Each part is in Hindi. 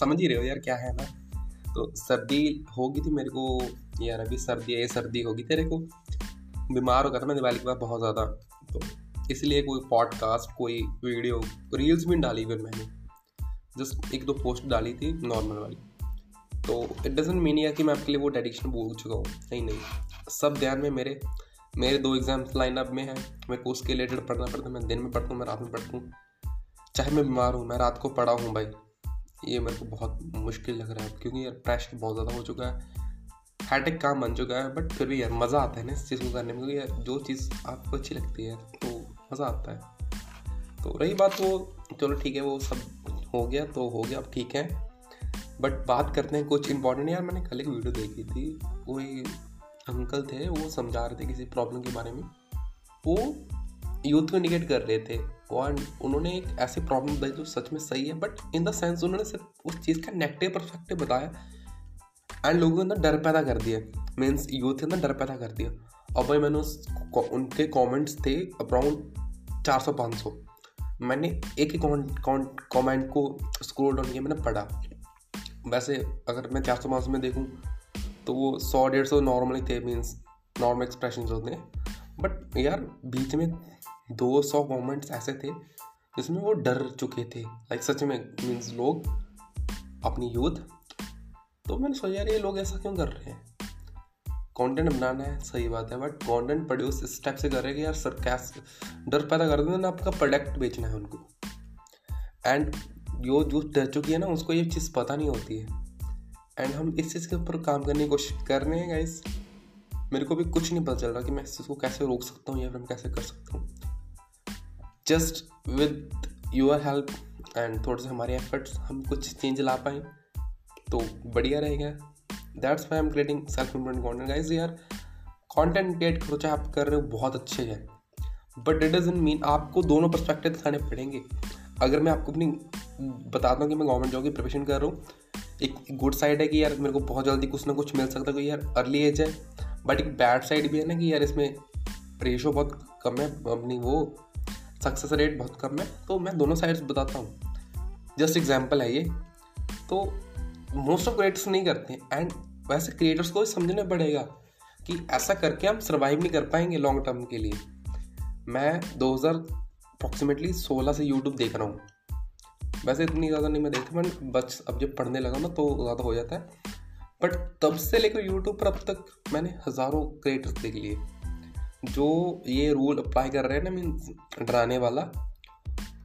समझ ही रहे हो यार क्या है ना। तो सर्दी होगी थी मेरे को, यार अभी सर्दी है, सर्दी होगी तेरे को। बीमार हो गया था मैं दिवाली के बाद बहुत ज़्यादा। तो इसलिए कोई पॉडकास्ट कोई वीडियो रील्स भी डाली फिर मैंने। जस्ट एक दो पोस्ट डाली थी नॉर्मल वाली। तो इट डजेंट मीन या कि मैं आपके लिए वो डेडिक्शन बोल चुका हूँ। नहीं नहीं। सब ध्यान में मेरे मेरे दो एग्ज़ाम्स लाइन अप में है। मेरे को उसके रिलेटेड पढ़ना पड़ता है, मैं दिन में पढ़ता हूँ, मैं रात में पढ़ता हूँ। चाहे मैं बीमार हूँ, मैं रात को पढ़ा हूँ भाई। ये मेरे को बहुत मुश्किल लग रहा है, क्योंकि यार प्रेशर बहुत ज़्यादा हो चुका है। हैटिक काम बन चुका है बट फिर भी यार मज़ा आता है ना इस चीज़ को करने में, क्योंकि यार जो चीज़ आपको अच्छी लगती है तो मज़ा आता है। तो रही बात वो, चलो ठीक है, वो सब हो गया तो हो गया, अब ठीक है। बट बात करते हैं कुछ इंपॉर्टेंट यार मैंने कल एक वीडियो देखी थी, कोई अंकल थे, वो समझा रहे थे किसी प्रॉब्लम के बारे में। वो यूथ को इंडिकेट कर रहे थे। और उन्होंने एक ऐसी प्रॉब्लम बताई जो सच में सही है बट इन द सेंस उन्होंने सिर्फ़ उस चीज़ का नेगेटिव परस्पेक्टिव बताया एंड लोगों के अंदर डर पैदा कर दिया। मीन्स यूथ के अंदर डर पैदा कर दिया। और भाई मैंने उस उनके कमेंट्स थे अराउंड चार सौ, पाँच सौ। मैंने एक ही कमेंट को स्क्रोल डाउन किया, मैंने पढ़ा। वैसे अगर मैं चार सौ, पाँच सौ में देखूँ तो वो सौ, डेढ़ सौ नॉर्मली थे मीन्स नॉर्मल एक्सप्रेशन होते हैं। बट यार, बीच में दो सौ मोमेंट्स ऐसे थे, जिसमें वो डर चुके थे। लाइक सच में मीन्स लोग, अपनी यूथ तो मैंने सोचा, यार, ये लोग ऐसा क्यों कर रहे हैं? कंटेंट बनाना है, सही बात है बट कंटेंट प्रोड्यूस इस टाइप से कर रहे हैं कि, यार सर कैस डर पैदा कर देना आपका प्रोडक्ट बेचना है उनको। एंड जो जो डर चुकी है ना, उसको ये चीज़ पता नहीं होती है। एंड हम इस चीज़ के ऊपर काम करने की कोशिश कर रहे हैं गाइस मेरे को भी कुछ नहीं पता चल रहा कि मैं इस चीज़ को कैसे रोक सकता हूँ या फिर मैं कैसे कर सकता हूँ। Just with your help and थोड़े से हमारे एफर्ट्स हम कुछ चेंज ला पाए तो बढ़िया रहेगा। That's why am creating self improvement content guys यार। कॉन्टेंट क्रिएट करो चाहे आप कर रहे हो, बहुत अच्छे हैं। बट इट डजेंट मीन आपको दोनों परस्पेक्टिव दिखाने पड़ेंगे। अगर मैं आपको अपनी बताता हूँ कि मैं गवर्नमेंट जॉब की प्रिपरेशन कर रहा हूँ, एक गुड साइड है कि यार मेरे को बहुत जल्दी कुछ ना कुछ मिल सकता है क्योंकि यार अर्ली एज है। बट एक बैड साइड भी है ना कि यार इसमें रेशो बहुत कम है, अपनी वो सक्सेस रेट बहुत कम है तो मैं दोनों साइड्स बताता हूँ। जस्ट एग्ज़ाम्पल है ये। तो मोस्ट ऑफ़ क्रिएटर्स नहीं करते एंड वैसे क्रिएटर्स को समझना पड़ेगा कि ऐसा करके हम सर्वाइव नहीं कर पाएँगे लॉन्ग टर्म के लिए। मैं 2000 अप्रॉक्सीमेटली 16 से यूट्यूब देख रहा हूँ। वैसे इतनी ज़्यादा नहीं मैं देखता मैं बस अब जब पढ़ने लगा ना तो ज़्यादा हो जाता है। बट तब से लेकर यूट्यूब पर अब तक मैंने हज़ारों क्रिएटर्स देख लिए। जो ये रूल अप्लाई कर रहे हैं ना मीन डराने वाला,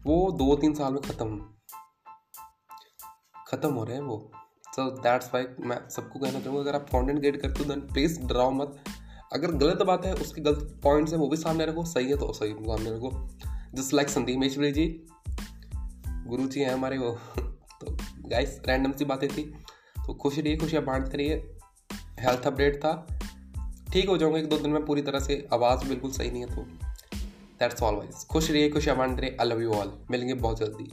वो दो तीन साल में ख़त्म। ख़त्म हो रहे हैं वो। सो दैट्स वाई मैं सबको कहना चाहूँगा, अगर आप कॉन्टेंट क्रिएट करते हो देन प्लीज़ डराओ मत। अगर गलत बात है, उसके गलत पॉइंट्स है, वो भी सामने रखो, सही है तो सही सामने रखो। जस्ट लाइक संदीप मेश्वरी जी गुरु जी हैं हमारे वो। तो गाइस रैंडम सी बातें थी। तो खुश रहिए खुशियाँ बांटते रहिए। हेल्थ अपडेट था। ठीक हो जाऊँगा, एक दो दिन में पूरी तरह से आवाज़ बिल्कुल सही नहीं है तो दैट्स ऑल वाइज खुश रहिए, खुश आवान रहे आई लव यू ऑल मिलेंगे बहुत जल्दी.